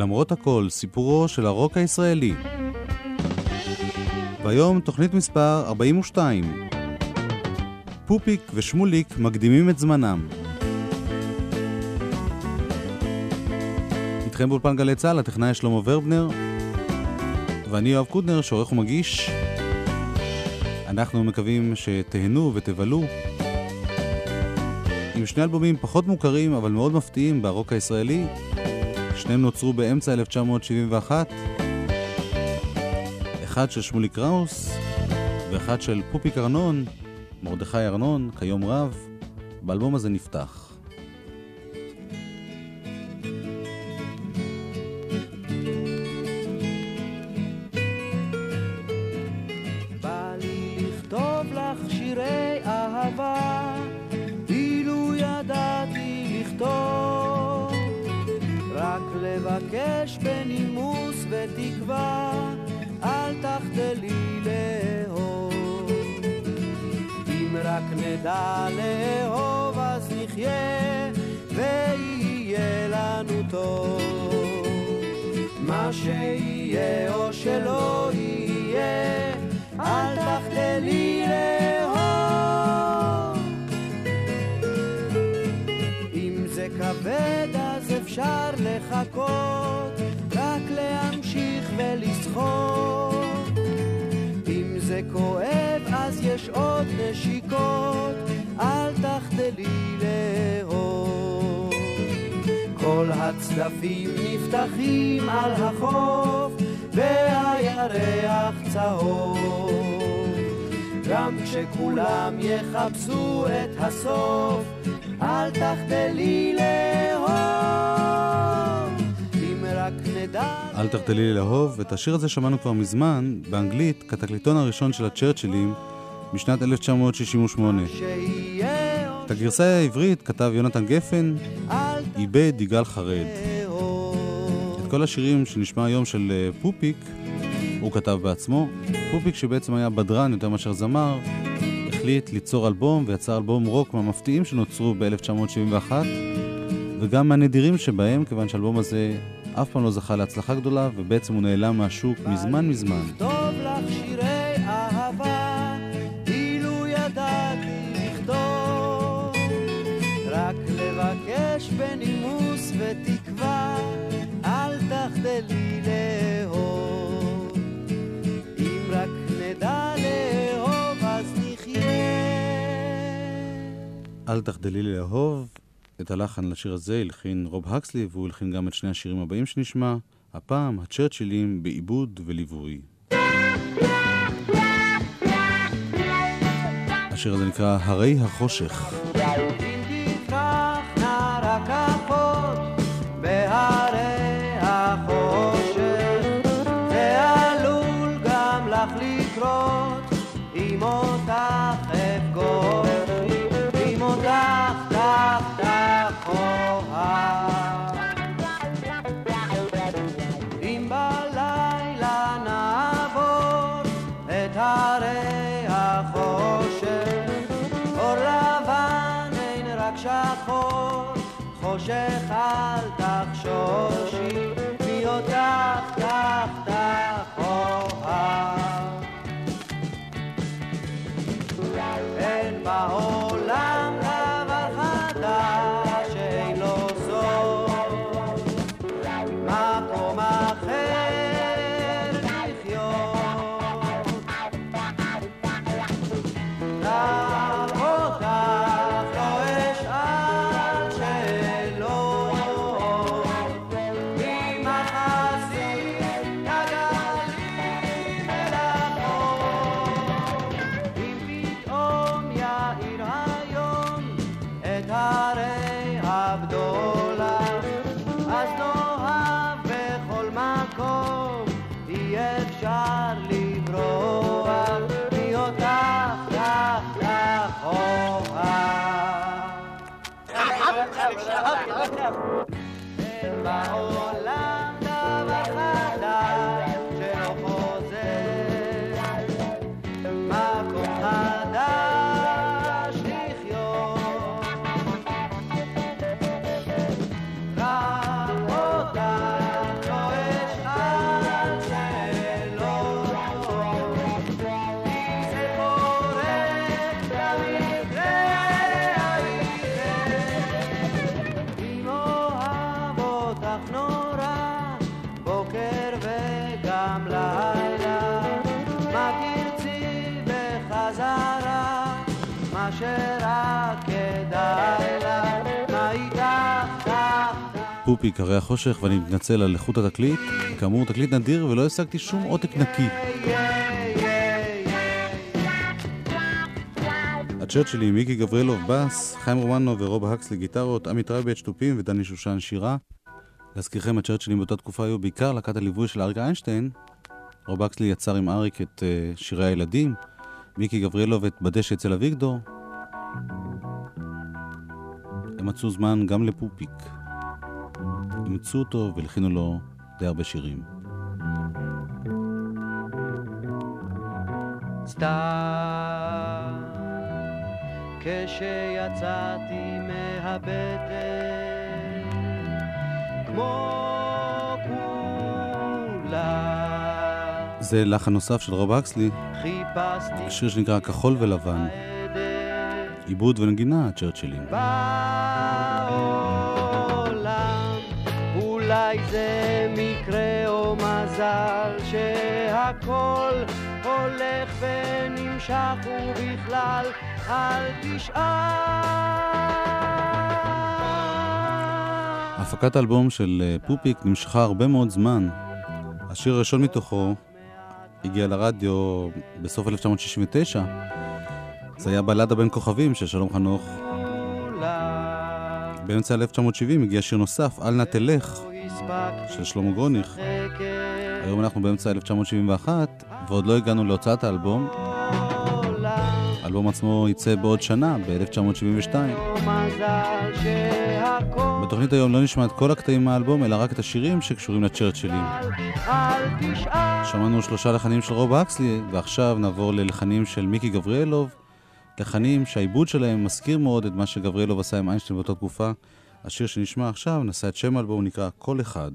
למרות הכל, סיפורו של הרוק הישראלי. והיום תוכנית מספר 42. פופיק ושמוליק מקדימים את זמנם. איתכם באולפן גלי צה"ל, הטכנאי שלמה ורבנר, ואני יואב קודנר, שעורך ומגיש. אנחנו מקווים שתהנו ותבלו עם שני אלבומים פחות מוכרים אבל מאוד מפתיעים ברוק הישראלי. שניהם נוצרו באמצע 1971. אחד של שמולי קראוס ואחד של פופיק ארנון, מרדכי ארנון, כיום רב. באלבום הזה נפתח. נדע לאהוב אז נחיה, ויהיה לנו טוב. מה שיהיה או שלא יהיה, אל תחדלי לאהוב. אם זה כבד אפשר לחכות, רק להמשיך ולסחוט. אם זה כואב יש עוד נשיקות, אל תחדלי לאהוב. כל הצדפים נפתחים על החוף, והירח צהוב. גם כשכולם יחפשו את הסוף, אל תחדלי לאהוב, אם רק נדע... אל תחדלי לאהוב, את השיר הזה שמענו כבר מזמן, באנגלית, כתקליטון הראשון של הצ'רצ'ילים, משנת 1968. את הגרסה העברית כתב יונתן גפן, איבד יגאל חרד. את כל השירים שנשמע היום של אה, פופיק, הוא כתב בעצמו. פופיק שבעצם היה בדרן יותר מאשר זמר, החליט ליצור אלבום ויצר אלבום רוק מהמפתיעים שנוצרו ב-1971 וגם מהנדירים שבהם, כיוון שהאלבום הזה אף פעם לא זכה להצלחה גדולה ובעצם הוא נעלם מהשוק מזמן מזמן. בנימוס ותקווה, אל תחדלי לאהוב. אם רק נדע לאהוב אל תחדלי לאהוב. את הלחן לשיר הזה הלחין רוב הקסלי, והוא הלחין גם את שני השירים הבאים שנשמע, הפעם הצ'רצ'ילים בעיבוד וליווי. השיר הזה נקרא הרי החושך. חושך אל שרק כדאי לה, מה איתך פופיק, הרי החושך, ואני מתנצל על איכות התקליט. כאמור, תקליט נדיר ולא השגתי שום עותק נקי. הצ'רצ'ילים, מיקי גברלוב בס, חיים רומנו ורוב הקסלי גיטרות, עמית רייבץ' תופים ודני שושן שירה. להזכירכם, הצ'רצ'ילים באותה תקופה היו בעיקר להקת הליווי של אריק איינשטיין. רוב הקסלי יצר עם אריק את uh, שירי הילדים, מיקי גבריאלוב את בדשא אצל אביגדור. הם מצאו זמן גם לפופיק. אימצו אותו והלחינו לו די הרבה שירים. סתם כשיצאתי מהבטן כמו כולם זה לחן נוסף של רוב אקסלי, שיר שנקרא כחול ולבן, עיבוד ונגינה, צ'רצ'ילים. בעולם אולי זה מקרה או מזל שהכל הולך ונמשך ובכלל אל תשאל הפקת האלבום של אה, פופיק נמשכה הרבה מאוד זמן. השיר הראשון מתוכו הגיע לרדיו בסוף 1969. זה היה בלדה בין כוכבים של שלום חנוך. באמצע 1970 הגיע שיר נוסף, אל נא תלך, של שלמה גרוניך. היום אנחנו באמצע 1971, ועוד לא הגענו להוצאת האלבום. האלבום עצמו יצא בעוד שנה, ב-1972. מזל שהכל בתוכנית היום לא נשמע את כל הקטעים מהאלבום, אלא רק את השירים שקשורים לצ'רצ'ילים. שמענו שלושה לחנים של רוב אקסלי, ועכשיו נעבור ללחנים של מיקי גבריאלוב. לחנים שהעיבוד שלהם מזכיר מאוד את מה שגבריאלוב עשה עם איינשטיין באותה תקופה. השיר שנשמע עכשיו נשא את שם האלבום, נקרא "כל אחד".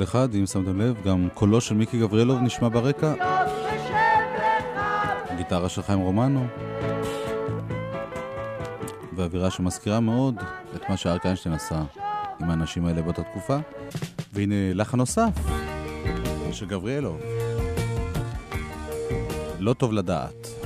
כל אחד, אם שמתם לב, גם קולו של מיקי גבריאלוב נשמע ברקע. גיטרה של חיים רומנו. ואווירה שמזכירה מאוד את מה שאריק איינשטיין עשה עם האנשים האלה באותה תקופה. והנה לחן נוסף של גבריאלוב. לא טוב לדעת.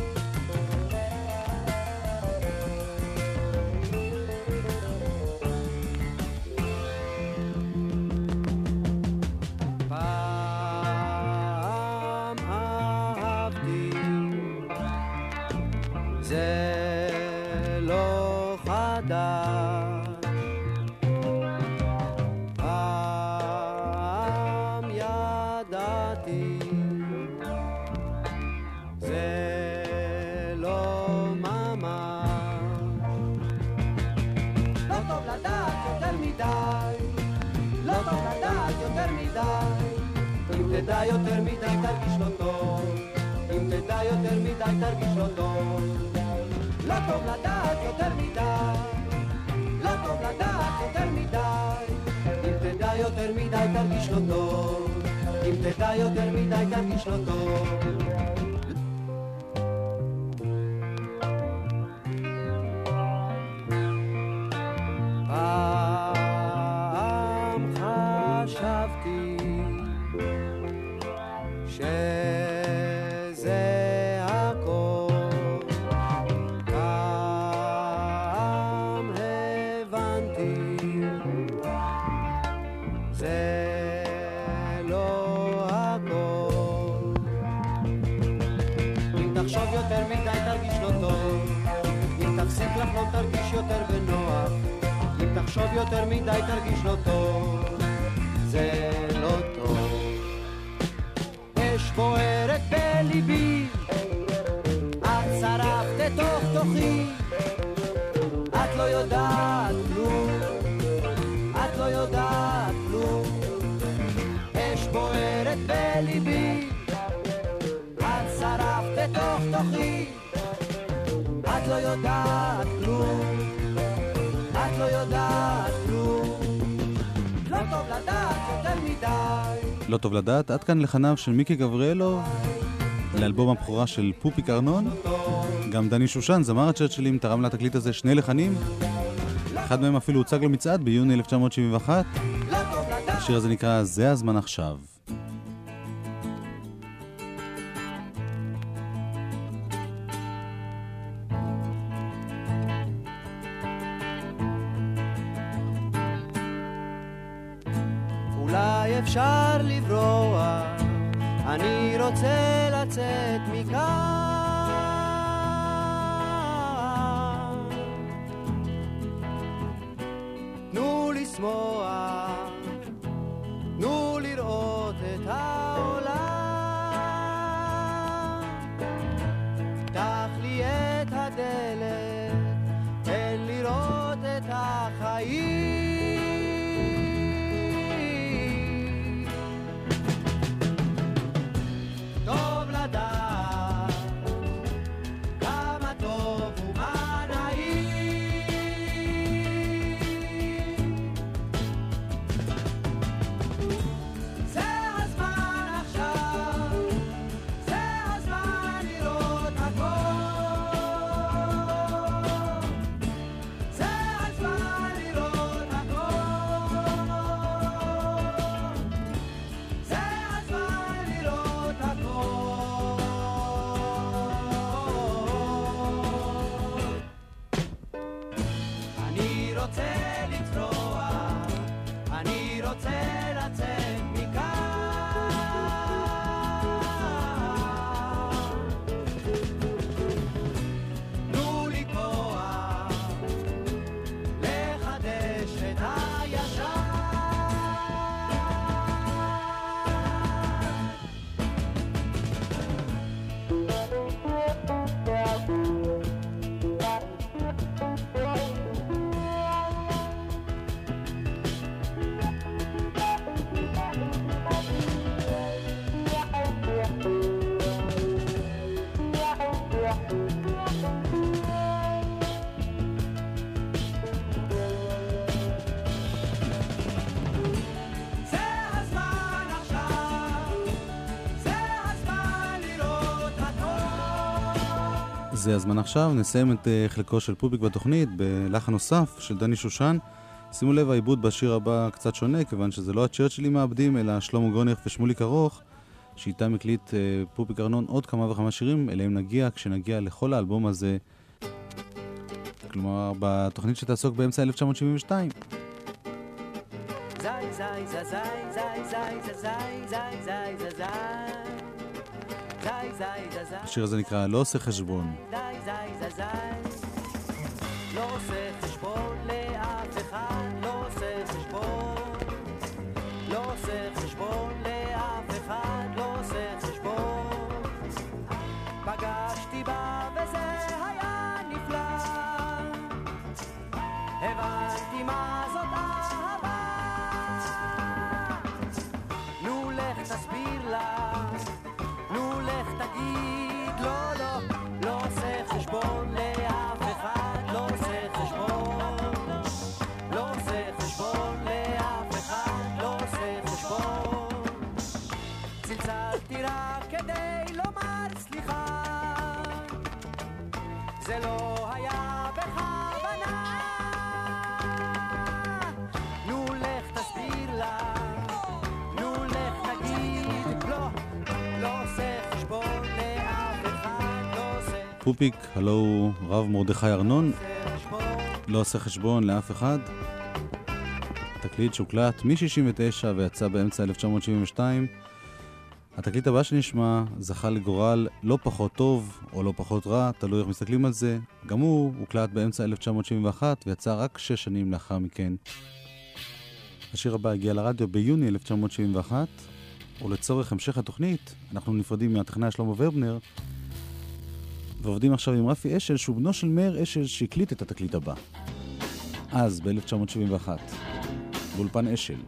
שרפת את תוך תוכי, את לא יודעת כלום. את לא יודעת לא טוב לדעת, עד כאן לחניו של מיקי גבריאלוב, לאלבום הבכורה של פופיק ארנון. גם דני שושן, זמר הצ'רצ'ילים, תרם לתקליט הזה שני לחנים. אחד מהם אפילו הוצג למצעד ביוני 1971. השיר הזה נקרא "זה הזמן עכשיו". אפשר לברוח, אני רוצה לצאת מכאן. תנו לשמוח, irotzen itzroa, han irotzen atzen זה הזמן עכשיו, נסיים את אה, חלקו של פוביק בתוכנית בלחן נוסף של דני שושן. שימו לב, העיבוד בשיר הבא קצת שונה, כיוון שזה לא הצ'רצ'ילים מאבדים, אלא שלמה גרוניך ושמוליק ארוך, שאיתם הקליט אה, פופיק ארנון עוד כמה וכמה שירים, אליהם נגיע כשנגיע לכל האלבום הזה, כלומר, בתוכנית שתעסוק באמצע 1972. השיר הזה נקרא לא עושה חשבון. לא עושה מה זאת אהבה. נו לך תסביר פופיק, הלו הוא רב מרדכי ארנון. לא עושה חשבון לאף אחד. תקליט שהוקלט מ-69 ויצא באמצע 1972. התקליט הבא שנשמע זכה לגורל לא פחות טוב או לא פחות רע, תלוי איך מסתכלים על זה. גם הוא הוקלט באמצע 1971 ויצא רק שש שנים לאחר מכן. השיר הבא הגיע לרדיו ביוני 1971, ולצורך המשך התוכנית, אנחנו נפרדים מהטכנאי שלמה ורבנר, ועובדים עכשיו עם רפי אשל, שהוא בנו של מאיר אשל שהקליט את התקליט הבא. אז, ב-1971, באולפן אשל.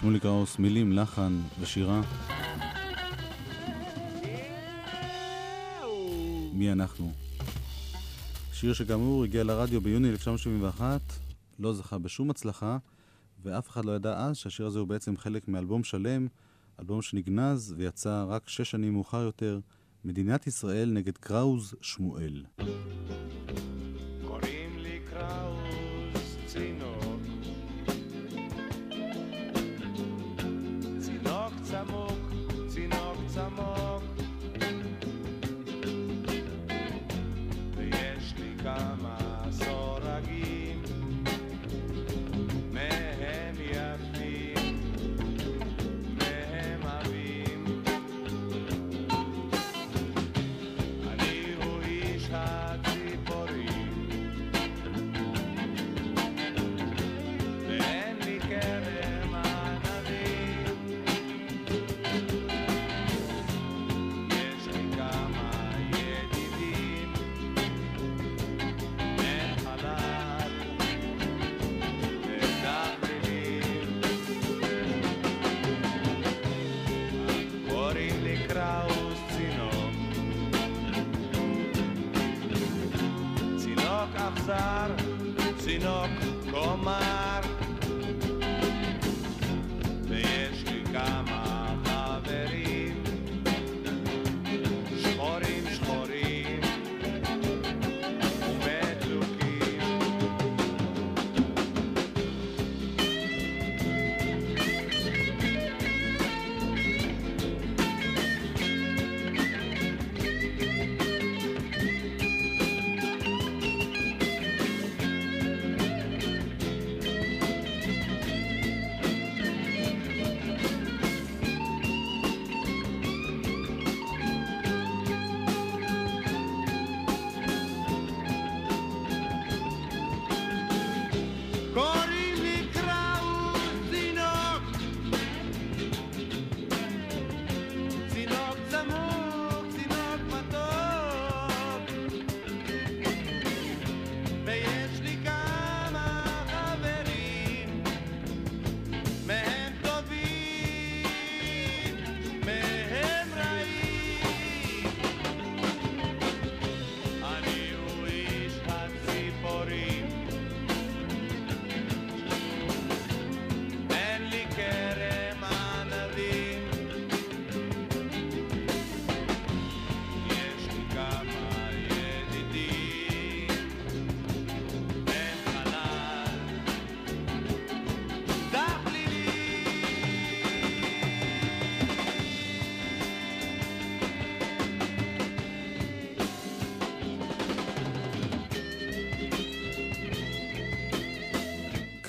שמוליק האוס, מילים, לחן ושירה. מי אנחנו? שיר שכאמור הגיע לרדיו ביוני 1971, לא זכה בשום הצלחה, ואף אחד לא ידע אז שהשיר הזה הוא בעצם חלק מאלבום שלם, אלבום שנגנז ויצא רק שש שנים מאוחר יותר, מדינת ישראל נגד קראוז שמואל.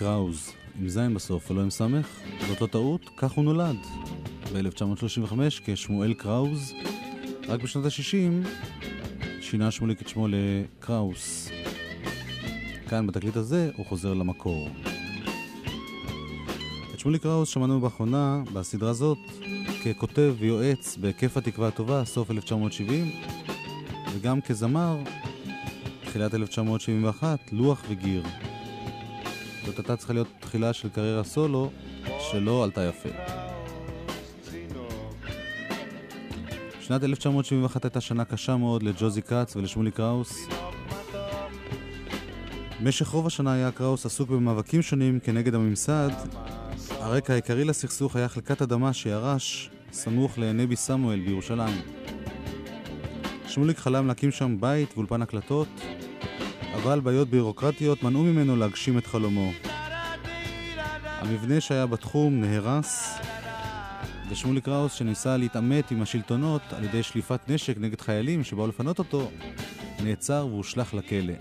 קראוז, עם זין בסוף, ולא עם סמך, זאת לא טעות, כך הוא נולד. ב-1935 כשמואל קראוז, רק בשנות ה-60 שינה שמוליק את שמו לקראוס. כאן בתקליט הזה הוא חוזר למקור. את שמולי קראוס שמענו באחרונה, בסדרה זאת, ככותב ויועץ בהיקף התקווה הטובה, סוף 1970, וגם כזמר, תחילת 1971, לוח וגיר. זאת הייתה צריכה להיות תחילה של קריירה סולו, שלא עלתה יפה. שנת 1971 הייתה שנה קשה מאוד לג'וזי כץ ולשמולי קראוס. במשך רוב השנה היה קראוס עסוק במאבקים שונים כנגד הממסד. הרקע העיקרי לסכסוך היה חלקת אדמה שירש סמוך לנבי סמואל בירושלים. שמוליק חלם להקים שם בית ואולפן הקלטות, אבל בעיות בירוקרטיות מנעו ממנו להגשים את חלומו. המבנה שהיה בתחום נהרס, ושמוליק ראוס, שניסה להתעמת עם השלטונות על ידי שליפת נשק נגד חיילים שבאו לפנות אותו, נעצר והושלך לכלא.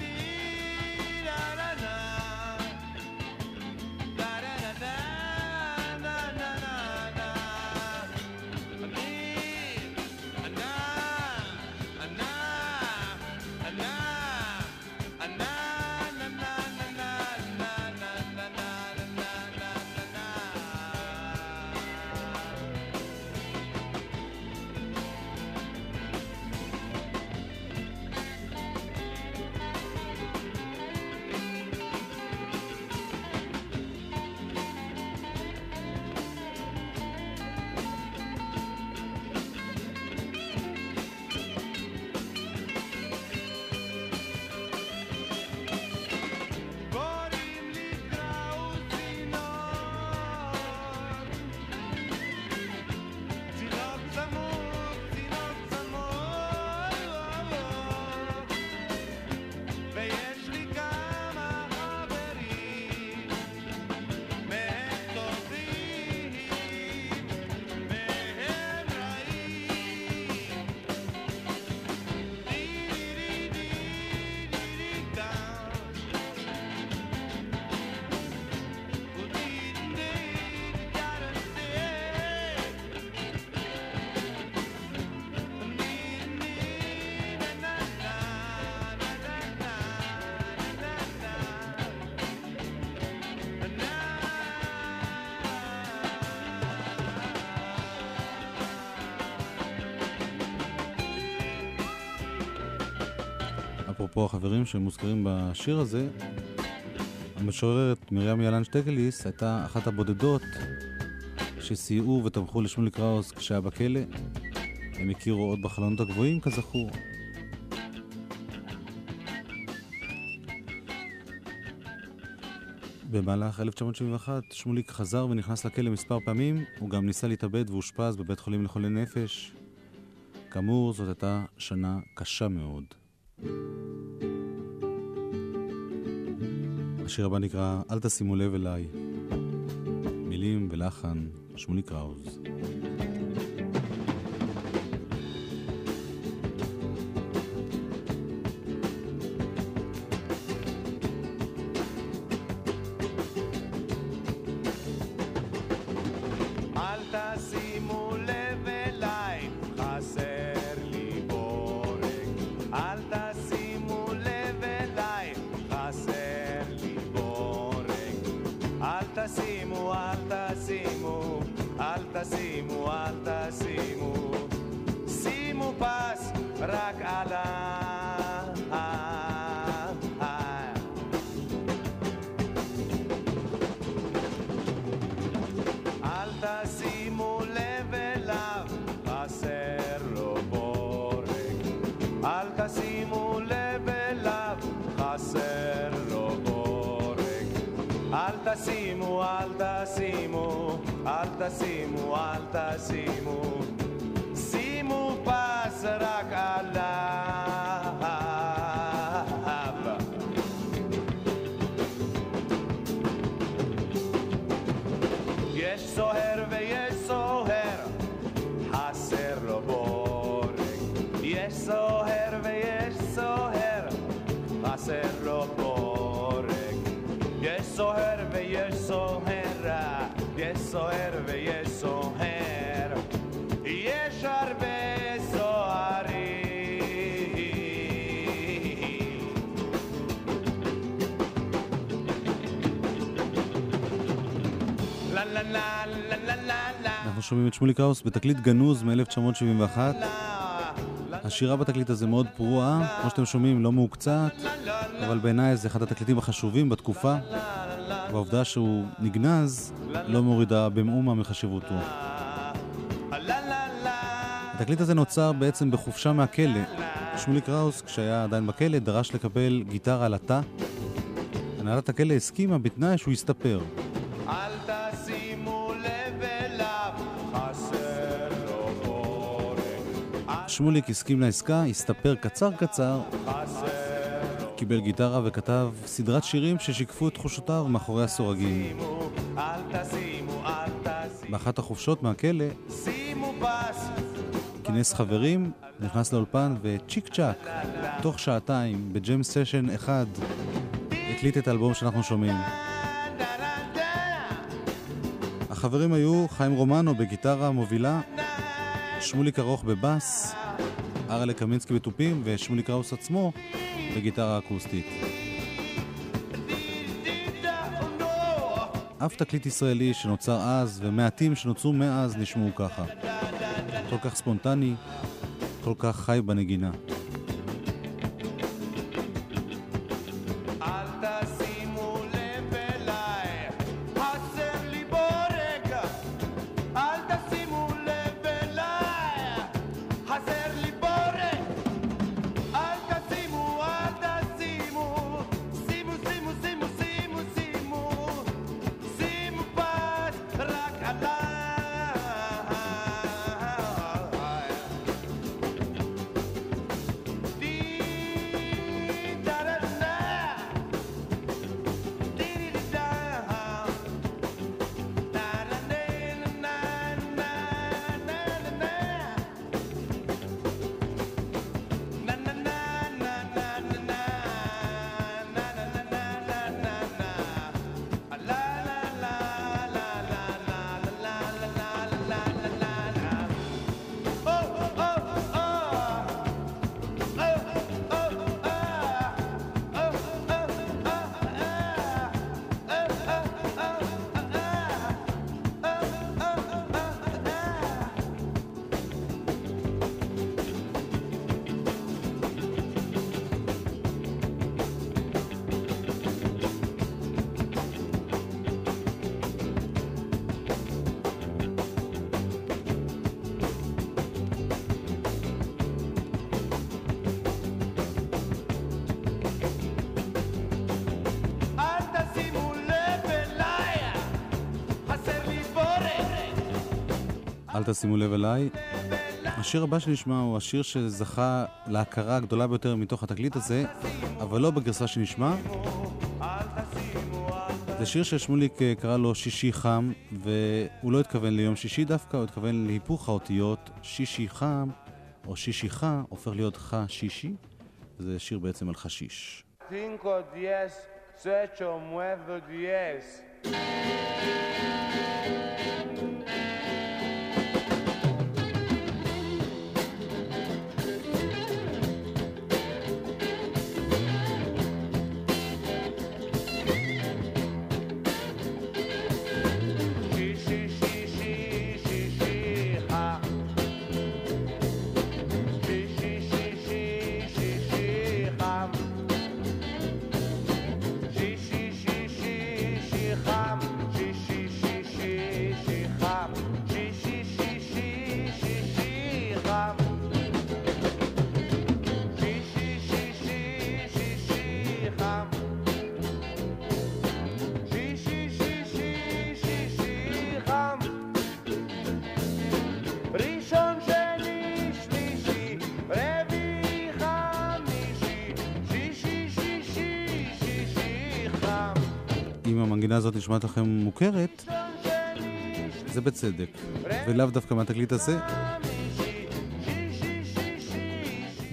אפרופו החברים שמוזכרים בשיר הזה, המשוררת מרים ילן שטקליס הייתה אחת הבודדות שסייעו ותמכו לשמוליק ראוס כשהיה בכלא. הם הכירו עוד בחלונות הגבוהים כזכור. במהלך 1971 שמוליק חזר ונכנס לכלא מספר פעמים, הוא גם ניסה להתאבד ואושפז בבית חולים לחולי נפש. כאמור, זאת הייתה שנה קשה מאוד. השיר הבא נקרא "אל תשימו לב אליי". מילים ולחן, שמוליק קראוז. אל תשימו, אל תשימו, אל תשימו, סוער ויש סוהר, יש הרבה סוהרים. אנחנו שומעים את שמולי קראוס בתקליט גנוז מ-1971. השירה בתקליט הזה מאוד פרועה, כמו שאתם שומעים, לא מהוקצעת, אבל בעיניי זה אחד התקליטים החשובים בתקופה. והעובדה שהוא נגנז לא מורידה במאומה מחשיבותו. התקליט הזה נוצר בעצם בחופשה מהכלא. שמולי קראוס, כשהיה עדיין בכלא, דרש לקבל גיטרה על התא. הנהלת הכלא הסכימה בתנאי שהוא יסתפר. שמוליק הסכים לעסקה, הסתפר קצר קצר, קיבל גיטרה וכתב סדרת שירים ששיקפו את תחושותיו מאחורי הסורגים. באחת החופשות מהכלא כינס חברים, נכנס לאולפן וצ'יק צ'אק, תוך שעתיים, בג'ם סשן אחד, הקליט את האלבום שאנחנו שומעים. החברים היו חיים רומנו בגיטרה מובילה, שמוליק ארוך בבאס, ארלה קמינסקי בתופים ושמוליק ראוס עצמו בגיטרה אקוסטית. אף תקליט ישראלי שנוצר אז ומעטים שנוצרו מאז נשמעו ככה. כל כך ספונטני, כל כך חי בנגינה. אל תשימו לב אליי. השיר הבא שנשמע הוא השיר שזכה להכרה הגדולה ביותר מתוך התקליט הזה, אבל לא בגרסה שנשמע. זה שיר ששמוליק אה, קרא לו שישי חם, והוא לא התכוון ליום שישי דווקא, הוא התכוון להיפוך האותיות שישי חם, או שישי חה, הופך להיות חה שישי, וזה שיר בעצם על חשיש. Cinco, diez, diez. הזאת נשמעת לכם מוכרת, זה בצדק, ולאו דווקא מהתקליט הזה.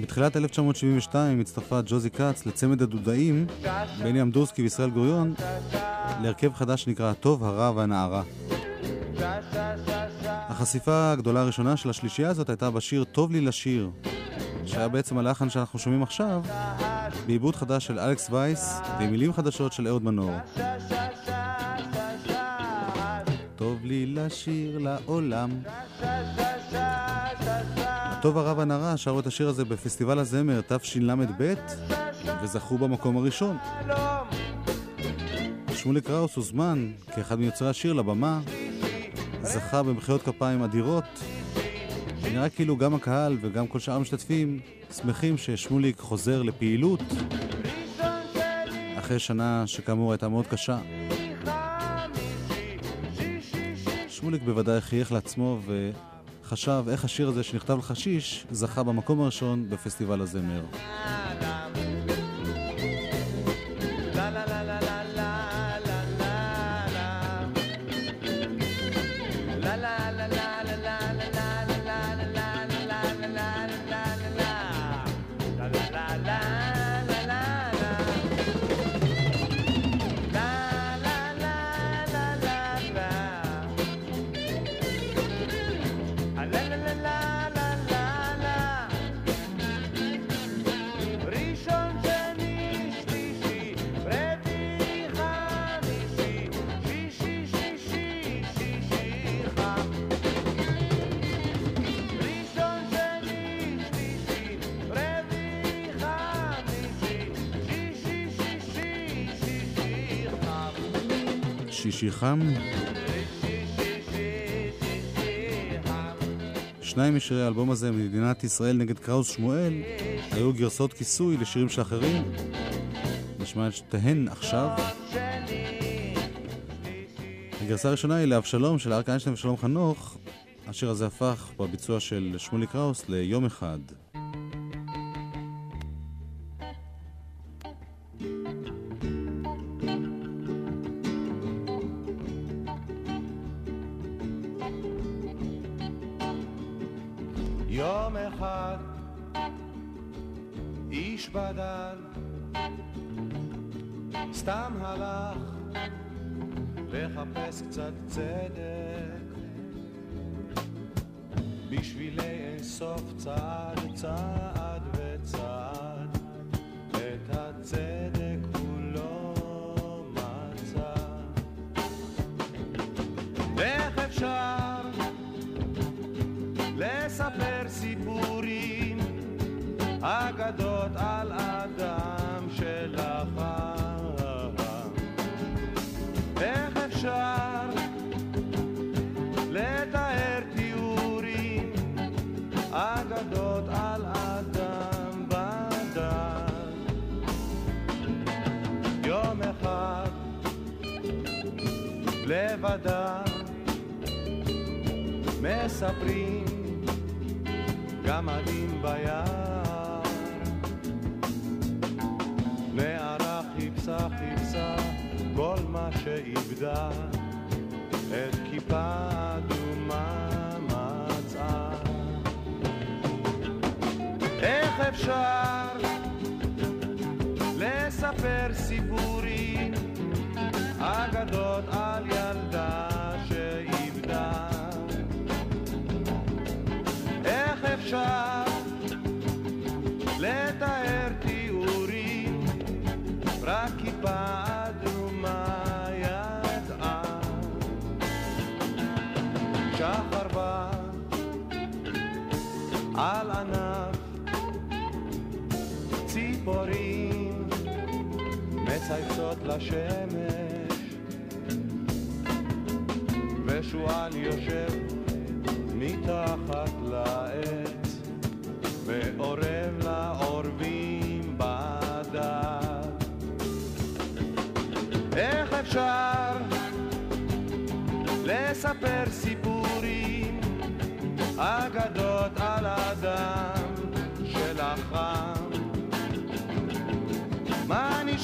בתחילת 1972 הצטרפה ג'וזי כץ לצמד הדודאים, בני אמדורסקי וישראל גוריון, להרכב חדש שנקרא הטוב, הרע והנערה. החשיפה הגדולה הראשונה של השלישייה הזאת הייתה בשיר "טוב לי לשיר", שהיה בעצם הלחן שאנחנו שומעים עכשיו, בעיבוד חדש של אלכס וייס, ועם מילים חדשות של אהוד מנור. בלי לשיר לעולם. הטוב הרב הנרע שרו את השיר הזה בפסטיבל הזמר תשל"ב וזכו במקום הראשון. שמולי קראוס הוזמן כאחד מיוצרי השיר לבמה, זכה במחיאות כפיים אדירות. נראה כאילו גם הקהל וגם כל שאר המשתתפים שמחים ששמוליק חוזר לפעילות אחרי שנה שכאמור הייתה מאוד קשה. שמוליק בוודאי חייך לעצמו וחשב איך השיר הזה שנכתב לחשיש זכה במקום הראשון בפסטיבל הזמר. שישי חם. שניים משירי האלבום הזה, מדינת ישראל נגד קראוס שמואל, היו גרסאות כיסוי לשירים של אחרים. נשמע את שתיהן עכשיו. הגרסה הראשונה היא לאבשלום של אריק איינשטיין ושלום חנוך. השיר הזה הפך בביצוע של שמולי קראוס ליום אחד. אפשר לתאר תיאורים אגדות על אדם בדם יום אחד לבדם מספרים גמדים ביער. נערה חיפשה חיפשה שאיבדה, את כיפה אדומה מצאה. איך אפשר לספר סיפורים, ציפורים מצייצות לשמש ושועל יושב מתחת לעץ ואורב לעורבים בדד. איך אפשר לספר סיפורים, אגדות על אדם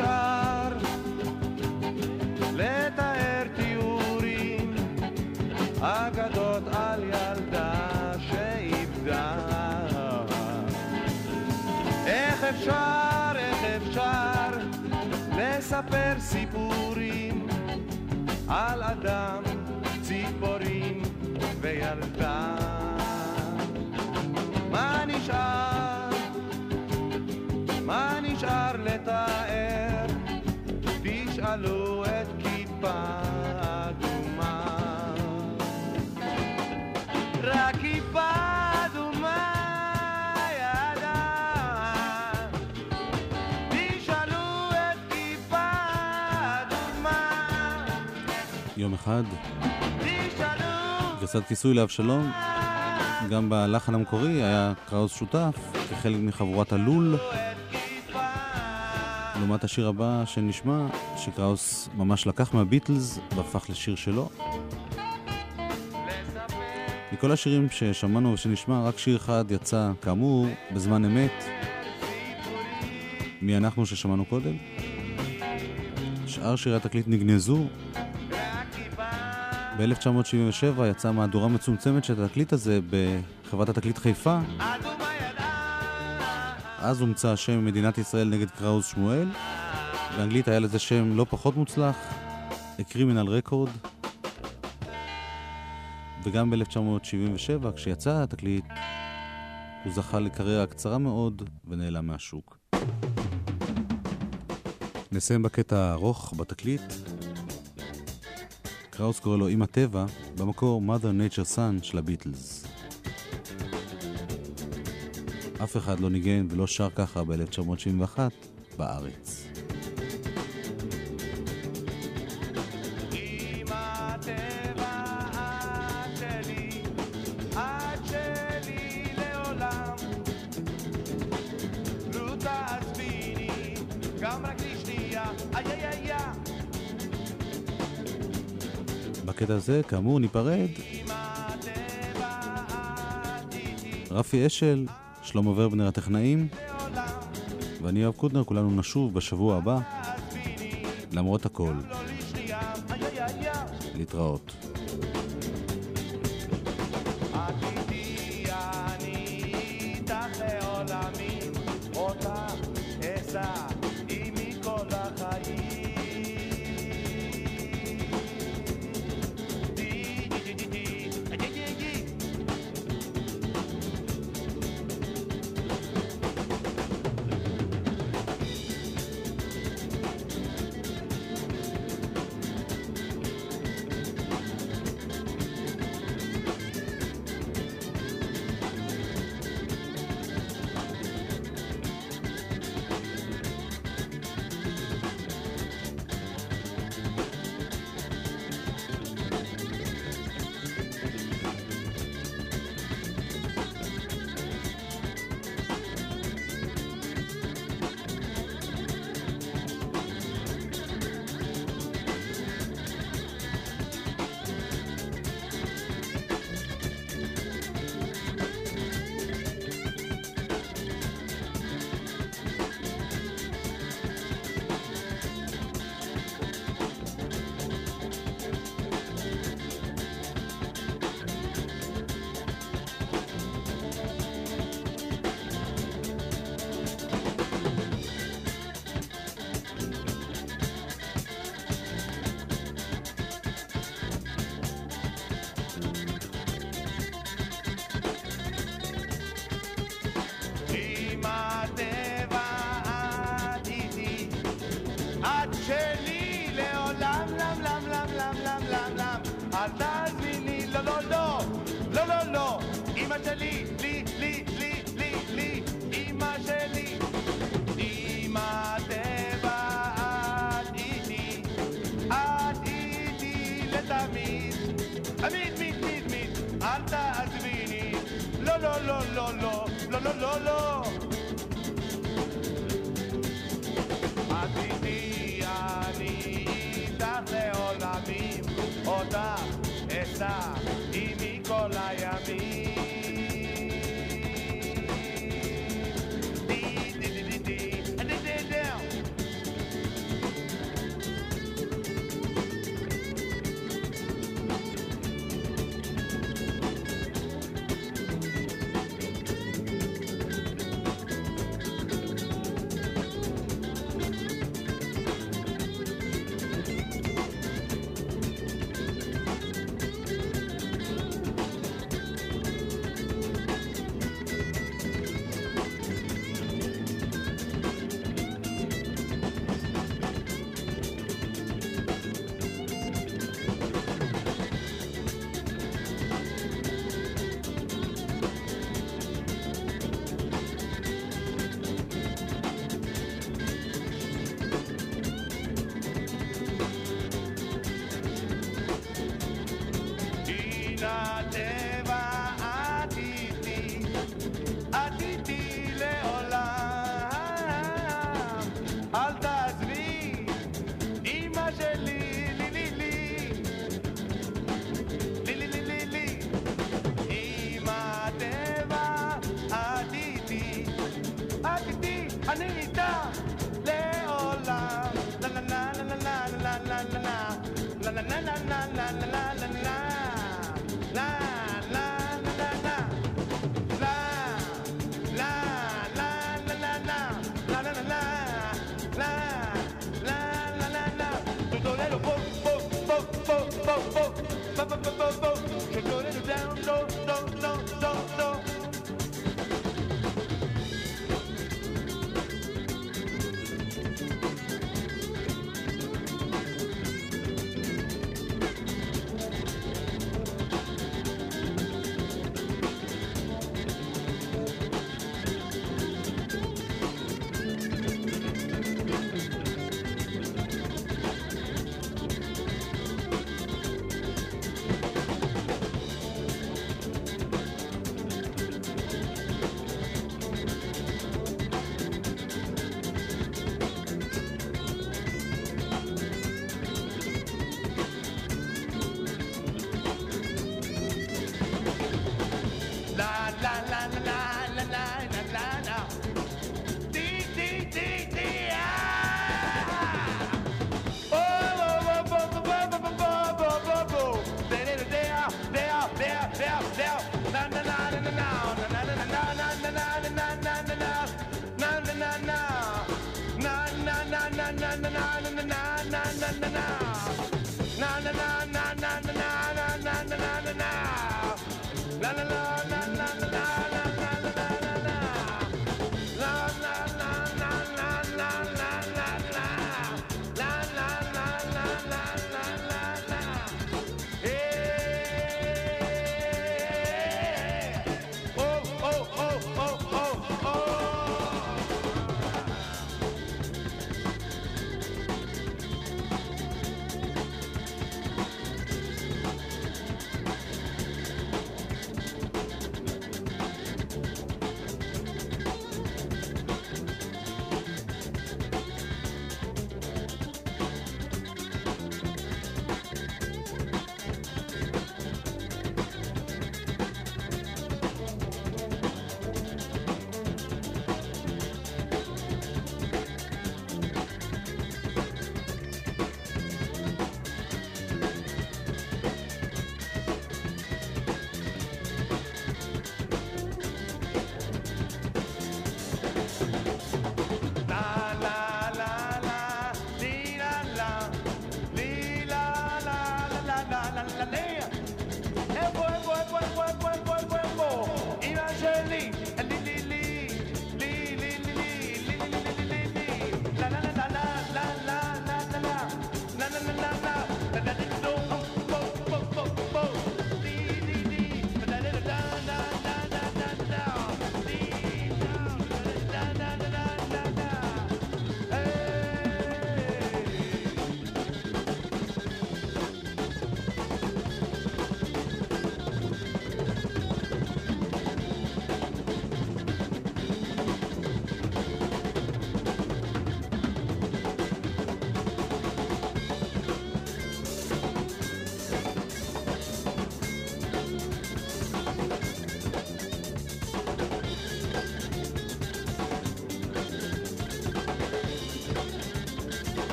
נשאר לתאר תיאורים אגדות על ילדה שאיבדה. איך אפשר, איך אפשר לספר סיפורים על אדם, ציפורים וילדה? מה נשאר? מה נשאר לתאר? יום אחד. גרסת כיסוי לאבשלום. גם בלחן המקורי היה קראוס שותף כחלק מחבורת הלול. לעומת השיר הבא שנשמע, שקראוס ממש לקח מהביטלס והפך לשיר שלו. מכל השירים ששמענו ושנשמע, רק שיר אחד יצא, כאמור, בזמן אמת. מי אנחנו ששמענו קודם? שאר שירי התקליט נגנזו. ב-1977 יצאה מהדורה מצומצמת של התקליט הזה בחברת התקליט חיפה. אז הומצא השם מדינת ישראל נגד קראוז שמואל. באנגלית היה לזה שם לא פחות מוצלח, A Criminal Record. וגם ב-1977, כשיצא התקליט, הוא זכה לקריירה קצרה מאוד ונעלם מהשוק. נסיים בקטע הארוך בתקליט. קראוס קורא לו עם הטבע, במקור mother nature son של הביטלס. אף אחד לא ניגן ולא שר ככה ב-1971 בארץ. בקטע הזה, כאמור, ניפרד. רפי אשל, שלמה ורבנר הטכנאים. ואני יואב קוטנר, כולנו נשוב בשבוע הבא, למרות הכל. להתראות.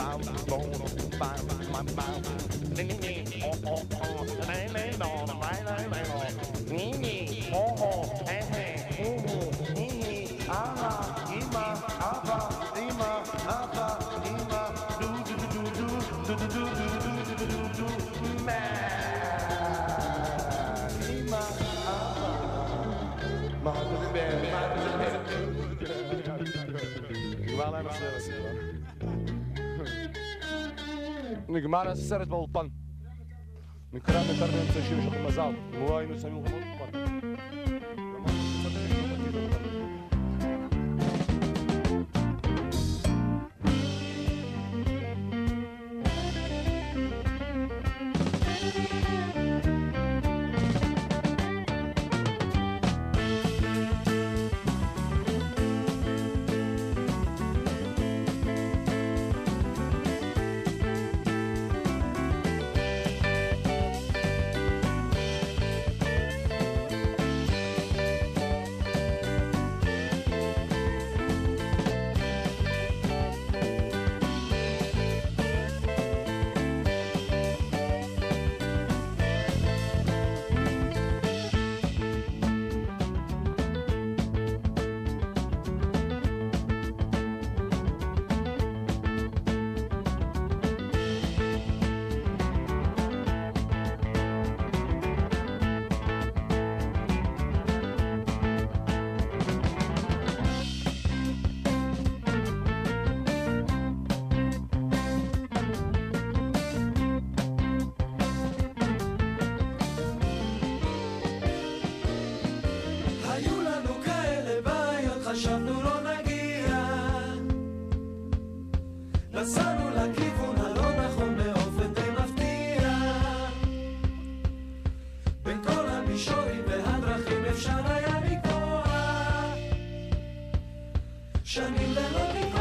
נגמר הסרט באולפן. נקרא نجمعنا السرت بلطن نكرم كرم سجيو شخ مزام مواين سميو שנים ללא נגמר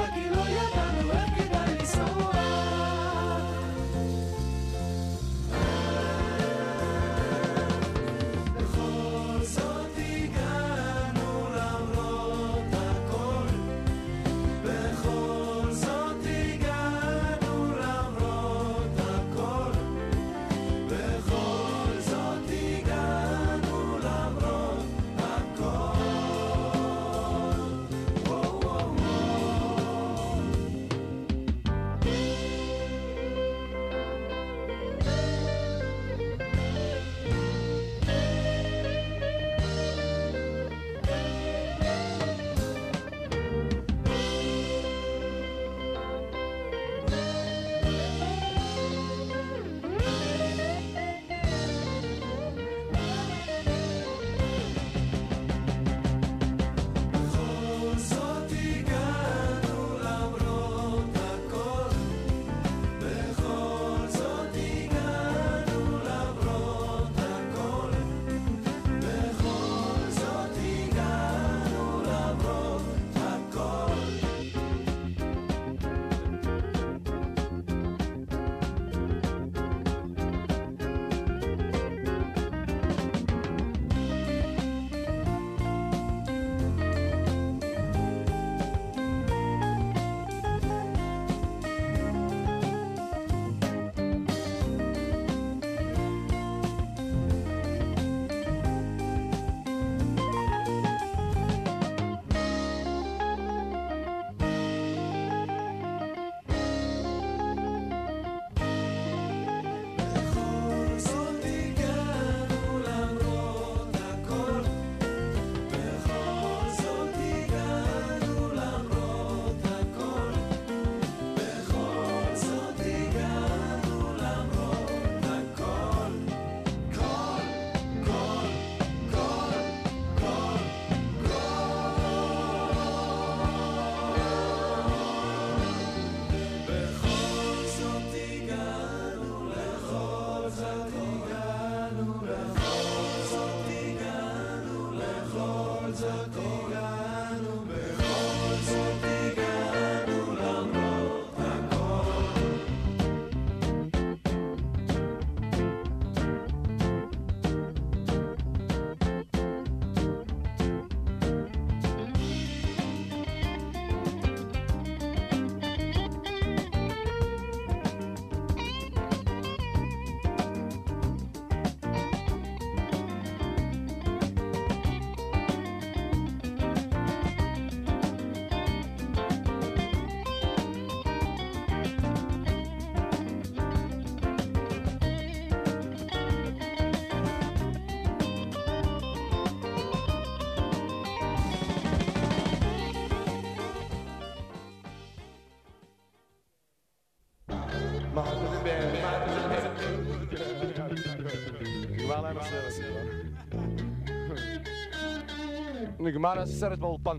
נגמר הסרט באולפן.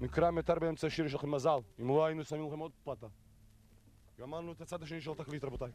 נקרא מתר באמצע השיר, יש לכם מזל. אם לא היינו שמים לכם עוד פלטה. גמרנו את הצד השני של התקליט, רבותיי.